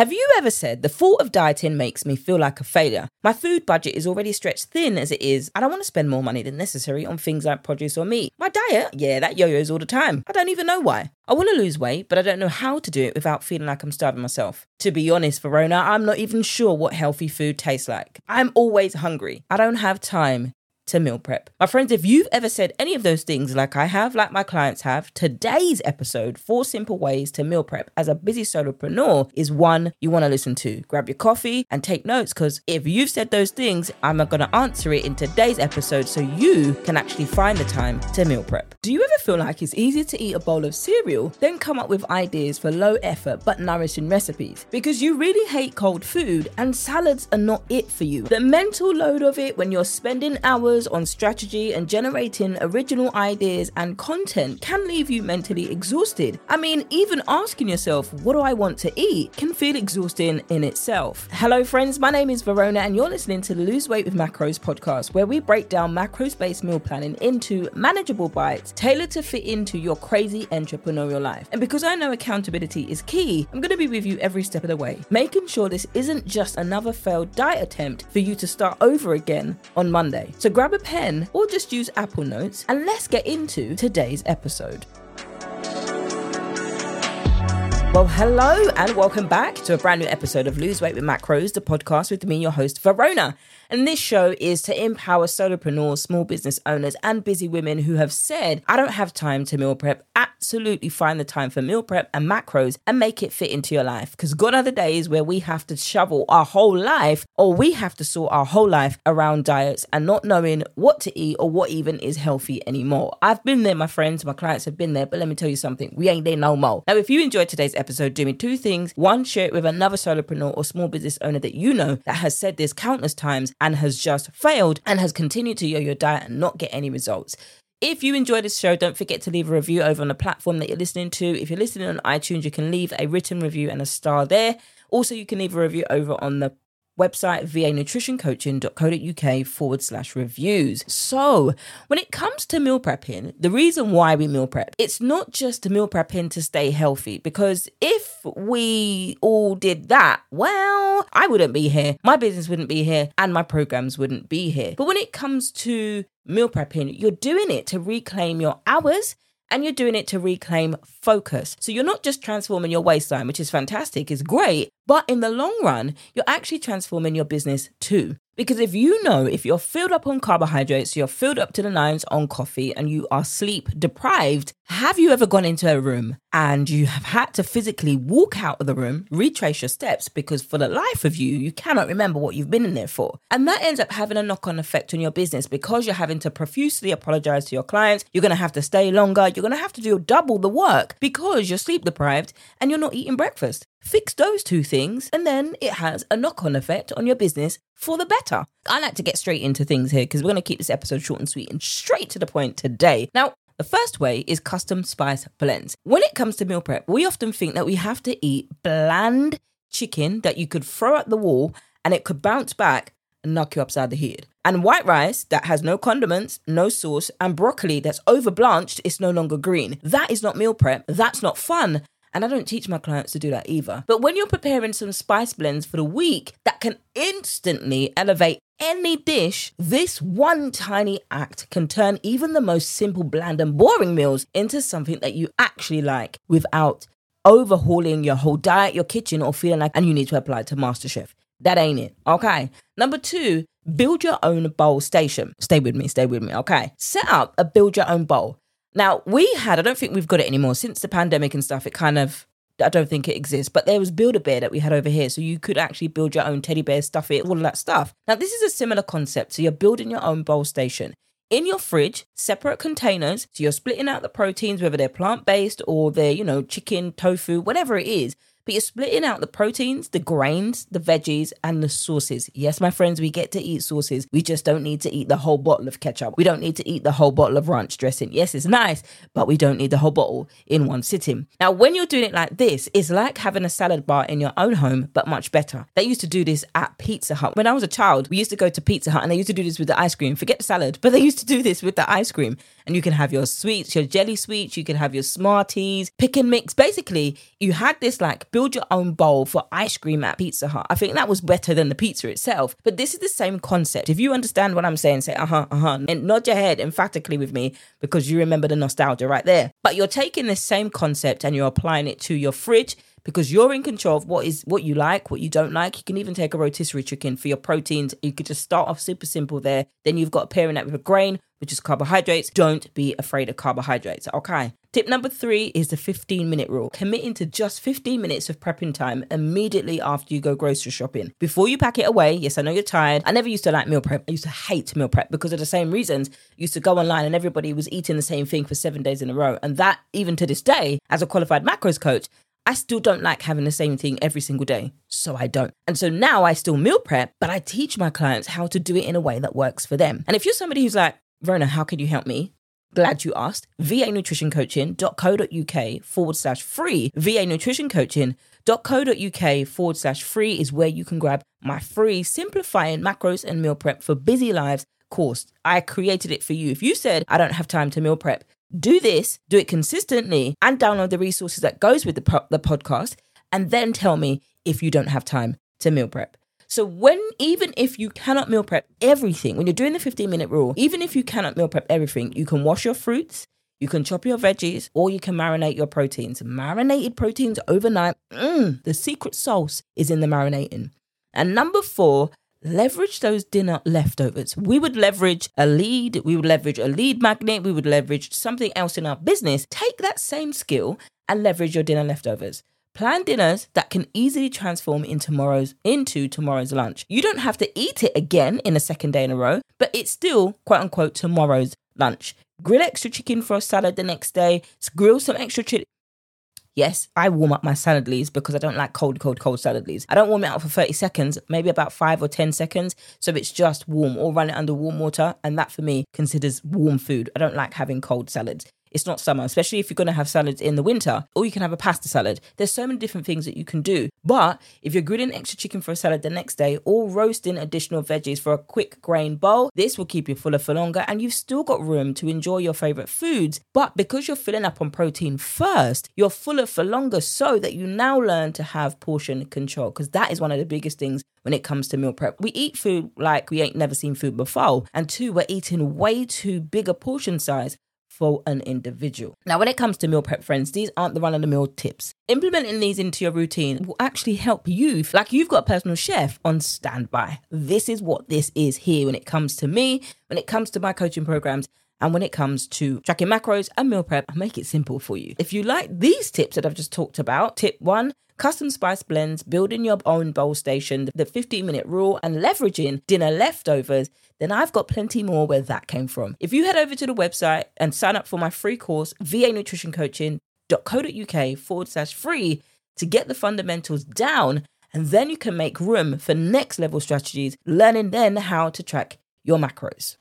Have you ever said the thought of dieting makes me feel like a failure? My food budget is already stretched thin as it is, and I want to spend more money than necessary on things like produce or meat. My diet, yeah, that yo yo's all the time. I don't even know why. I want to lose weight, but I don't know how to do it without feeling like I'm starving myself. To be honest, Verona, I'm not even sure what healthy food tastes like. I'm always hungry. I don't have time to meal prep. My friends, if you've ever said any of those things like I have, like my clients have, today's episode, Four Simple Ways to Meal Prep as a Busy Solopreneur, is one you want to listen to. Grab your coffee and take notes because if you've said those things, I'm going to answer it in today's episode so you can actually find the time to meal prep. Do you ever feel like it's easier to eat a bowl of cereal than come up with ideas for low effort but nourishing recipes? Because you really hate cold food and salads are not it for you. The mental load of it when you're spending hours on strategy and generating original ideas and content can leave you mentally exhausted. I mean, even asking yourself, what do I want to eat, can feel exhausting in itself. Hello, friends, my name is Verona, and you're listening to the Lose Weight with Macros podcast, where we break down macros based meal planning into manageable bites tailored to fit into your crazy entrepreneurial life. And because I know accountability is key, I'm going to be with you every step of the way, making sure this isn't just another failed diet attempt for you to start over again on Monday. So grab grab a pen or just use Apple Notes and let's get into today's episode. Well, hello and welcome back to a brand new episode of Lose Weight with Macros, the podcast with me, your host, Verona. And this show is to empower solopreneurs, small business owners, and busy women who have said, I don't have time to meal prep. Absolutely find the time for meal prep and macros and make it fit into your life. Because gone are the days where we have to shovel our whole life or we have to sort our whole life around diets and not knowing what to eat or what even is healthy anymore. I've been there, my friends, my clients have been there, but let me tell you something, we ain't there no more. Now, if you enjoyed today's episode, do me two things. One, share it with another solopreneur or small business owner that you know that has said this countless times and has just failed and has continued to yo your diet and not get any results. If you enjoy this show, don't forget to leave a review over on the platform that you're listening to. If you're listening on iTunes, you can leave a written review and a star there. Also, you can leave a review over on the website vanutritioncoaching.co.uk forward slash reviews. So, when it comes to meal prepping, the reason why we meal prep, it's not just meal prepping to stay healthy, because if we all did that, well, I wouldn't be here, my business wouldn't be here, and my programs wouldn't be here. But when it comes to meal prepping, you're doing it to reclaim your hours and you're doing it to reclaim focus. So you're not just transforming your waistline, which is fantastic, is great, but in the long run, you're actually transforming your business too. Because if you know if you're filled up on carbohydrates, you're filled up to the nines on coffee, and you are sleep deprived, have you ever gone into a room and you have had to physically walk out of the room, retrace your steps because for the life of you, you cannot remember what you've been in there for? And that ends up having a knock on effect on your business because you're having to profusely apologize to your clients. You're going to have to stay longer. You're going to have to do double the work because you're sleep deprived and you're not eating breakfast. Fix those two things, and then it has a knock on effect on your business for the better. I like to get straight into things here because we're going to keep this episode short and sweet and straight to the point today. Now, the first way is custom spice blends. When it comes to meal prep, we often think that we have to eat bland chicken that you could throw at the wall and it could bounce back and knock you upside the head. And white rice that has no condiments, no sauce, and broccoli that's over blanched is no longer green. That is not meal prep. That's not fun. And I don't teach my clients to do that either. But when you're preparing some spice blends for the week that can instantly elevate any dish, this one tiny act can turn even the most simple, bland, and boring meals into something that you actually like without overhauling your whole diet, your kitchen, or feeling like and you need to apply to MasterChef. That ain't it. Okay. Number two, build your own bowl station. Stay with me, stay with me. Okay. Set up a build your own bowl. Now, we had, I don't think we've got it anymore since the pandemic and stuff. It kind of, I don't think it exists, but there was Build a Bear that we had over here. So you could actually build your own teddy bear, stuff it, all of that stuff. Now, this is a similar concept. So you're building your own bowl station. In your fridge, separate containers. So you're splitting out the proteins, whether they're plant based or they're, you know, chicken, tofu, whatever it is but you're splitting out the proteins, the grains, the veggies, and the sauces. Yes, my friends, we get to eat sauces. We just don't need to eat the whole bottle of ketchup. We don't need to eat the whole bottle of ranch dressing. Yes, it's nice, but we don't need the whole bottle in one sitting. Now, when you're doing it like this, it's like having a salad bar in your own home, but much better. They used to do this at Pizza Hut. When I was a child, we used to go to Pizza Hut and they used to do this with the ice cream. Forget the salad, but they used to do this with the ice cream. And you can have your sweets, your jelly sweets, you can have your Smarties, pick and mix. Basically, you had this like build your own bowl for ice cream at Pizza Hut. I think that was better than the pizza itself. But this is the same concept. If you understand what I'm saying, say, uh huh, uh huh, and nod your head emphatically with me because you remember the nostalgia right there. But you're taking the same concept and you're applying it to your fridge because you're in control of what is what you like, what you don't like. You can even take a rotisserie chicken for your proteins. You could just start off super simple there. Then you've got pairing that with a grain, which is carbohydrates. Don't be afraid of carbohydrates. Okay. Tip number three is the 15 minute rule. Committing to just 15 minutes of prepping time immediately after you go grocery shopping. Before you pack it away, yes, I know you're tired. I never used to like meal prep. I used to hate meal prep because of the same reasons. I used to go online and everybody was eating the same thing for seven days in a row. And that, even to this day, as a qualified macros coach, I still don't like having the same thing every single day. So I don't. And so now I still meal prep, but I teach my clients how to do it in a way that works for them. And if you're somebody who's like, Rona, how can you help me? Glad you asked. VA Nutrition Coaching.co.uk forward slash free. VA Nutrition Coaching.co.uk forward slash free is where you can grab my free Simplifying Macros and Meal Prep for Busy Lives course. I created it for you. If you said, I don't have time to meal prep, do this, do it consistently, and download the resources that goes with the, po- the podcast, and then tell me if you don't have time to meal prep. So when even if you cannot meal prep everything, when you're doing the 15 minute rule, even if you cannot meal prep everything, you can wash your fruits, you can chop your veggies, or you can marinate your proteins. Marinated proteins overnight, mm, the secret sauce is in the marinating. And number four, leverage those dinner leftovers. We would leverage a lead, we would leverage a lead magnet, we would leverage something else in our business. Take that same skill and leverage your dinner leftovers. Plan dinners that can easily transform in tomorrow's into tomorrow's lunch. You don't have to eat it again in a second day in a row, but it's still quote unquote tomorrow's lunch. Grill extra chicken for a salad the next day. Grill some extra chicken Yes, I warm up my salad leaves because I don't like cold, cold, cold salad leaves. I don't warm it up for 30 seconds, maybe about five or 10 seconds. So it's just warm or run it under warm water. And that for me considers warm food. I don't like having cold salads. It's not summer, especially if you're going to have salads in the winter, or you can have a pasta salad. There's so many different things that you can do. But if you're grilling extra chicken for a salad the next day, or roasting additional veggies for a quick grain bowl, this will keep you fuller for longer and you've still got room to enjoy your favorite foods. But because you're filling up on protein first, you're fuller for longer so that you now learn to have portion control because that is one of the biggest things when it comes to meal prep. We eat food like we ain't never seen food before. And two, we're eating way too big a portion size for an individual. Now, when it comes to meal prep, friends, these aren't the run of the mill tips. Implementing these into your routine will actually help you, like you've got a personal chef on standby. This is what this is here when it comes to me, when it comes to my coaching programs. And when it comes to tracking macros and meal prep, I make it simple for you. If you like these tips that I've just talked about, tip one, custom spice blends, building your own bowl station, the 15 minute rule, and leveraging dinner leftovers, then I've got plenty more where that came from. If you head over to the website and sign up for my free course, VA Nutrition Coaching.co.uk forward slash free to get the fundamentals down, and then you can make room for next level strategies, learning then how to track your macros.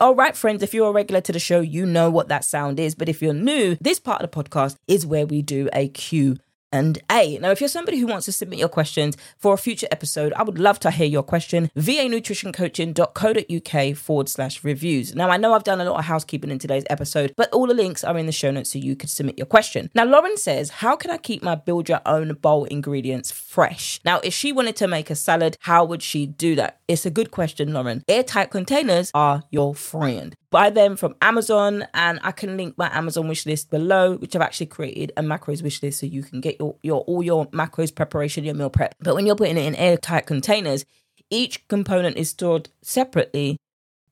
All right, friends, if you're a regular to the show, you know what that sound is. But if you're new, this part of the podcast is where we do a Q and A. Now, if you're somebody who wants to submit your questions for a future episode, I would love to hear your question. VA nutritioncoaching.co.uk forward slash reviews. Now, I know I've done a lot of housekeeping in today's episode, but all the links are in the show notes so you could submit your question. Now, Lauren says, How can I keep my build your own bowl ingredients fresh? Now, if she wanted to make a salad, how would she do that? It's a good question, Lauren. Airtight containers are your friend buy them from Amazon, and I can link my Amazon wish list below, which I've actually created a macros wish list so you can get your, your all your macros preparation, your meal prep. But when you're putting it in airtight containers, each component is stored separately,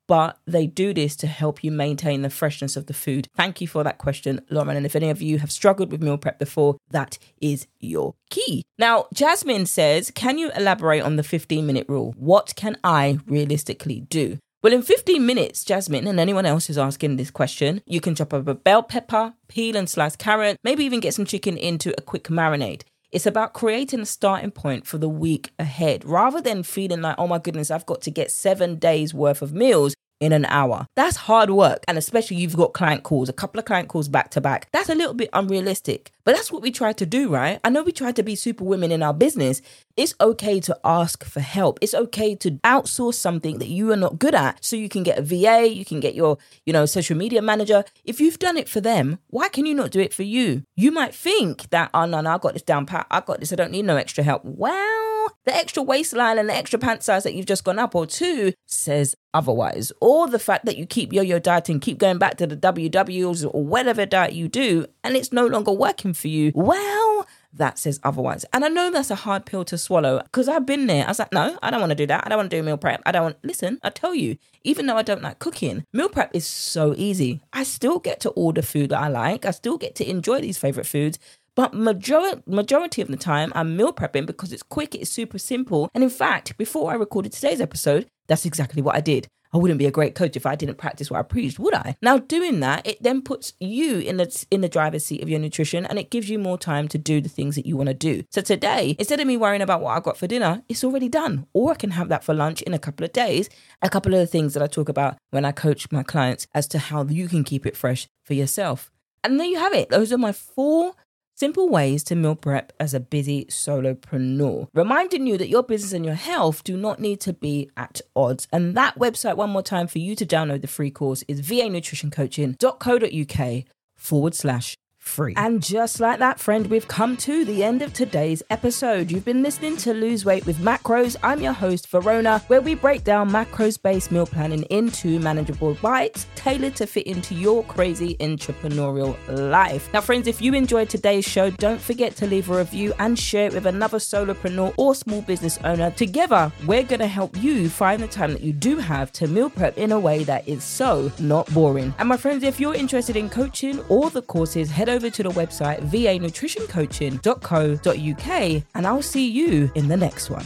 but they do this to help you maintain the freshness of the food. Thank you for that question, Lauren. And if any of you have struggled with meal prep before, that is your key. Now, Jasmine says, Can you elaborate on the 15 minute rule? What can I realistically do? Well, in 15 minutes, Jasmine and anyone else who's asking this question, you can chop up a bell pepper, peel and slice carrot, maybe even get some chicken into a quick marinade. It's about creating a starting point for the week ahead rather than feeling like, oh my goodness, I've got to get seven days worth of meals. In an hour. That's hard work. And especially you've got client calls, a couple of client calls back to back. That's a little bit unrealistic. But that's what we try to do, right? I know we try to be super women in our business. It's okay to ask for help. It's okay to outsource something that you are not good at so you can get a VA, you can get your, you know, social media manager. If you've done it for them, why can you not do it for you? You might think that, oh no, no, I got this down pat. I got this. I don't need no extra help. Well, the extra waistline and the extra pant size that you've just gone up or two says otherwise. Or the fact that you keep yo yo dieting, keep going back to the WWs or whatever diet you do, and it's no longer working for you. Well, that says otherwise. And I know that's a hard pill to swallow because I've been there. I was like, no, I don't want to do that. I don't want to do meal prep. I don't want, listen, I tell you, even though I don't like cooking, meal prep is so easy. I still get to order food that I like. I still get to enjoy these favorite foods. But majority majority of the time, I'm meal prepping because it's quick, it's super simple. And in fact, before I recorded today's episode, that's exactly what I did. I wouldn't be a great coach if I didn't practice what I preached, would I? Now, doing that, it then puts you in the in the driver's seat of your nutrition, and it gives you more time to do the things that you want to do. So today, instead of me worrying about what I got for dinner, it's already done, or I can have that for lunch in a couple of days. A couple of the things that I talk about when I coach my clients as to how you can keep it fresh for yourself. And there you have it. Those are my four Simple ways to meal prep as a busy solopreneur. Reminding you that your business and your health do not need to be at odds. And that website, one more time for you to download the free course, is vanutritioncoaching.co.uk forward slash free. And just like that, friend, we've come to the end of today's episode. You've been listening to Lose Weight with Macros. I'm your host, Verona, where we break down macros based meal planning into manageable bites tailored to fit into your crazy entrepreneurial life. Now, friends, if you enjoyed today's show, don't forget to leave a review and share it with another solopreneur or small business owner. Together, we're going to help you find the time that you do have to meal prep in a way that is so not boring. And my friends, if you're interested in coaching or the courses, head over over to the website vanutritioncoaching.co.uk and I'll see you in the next one.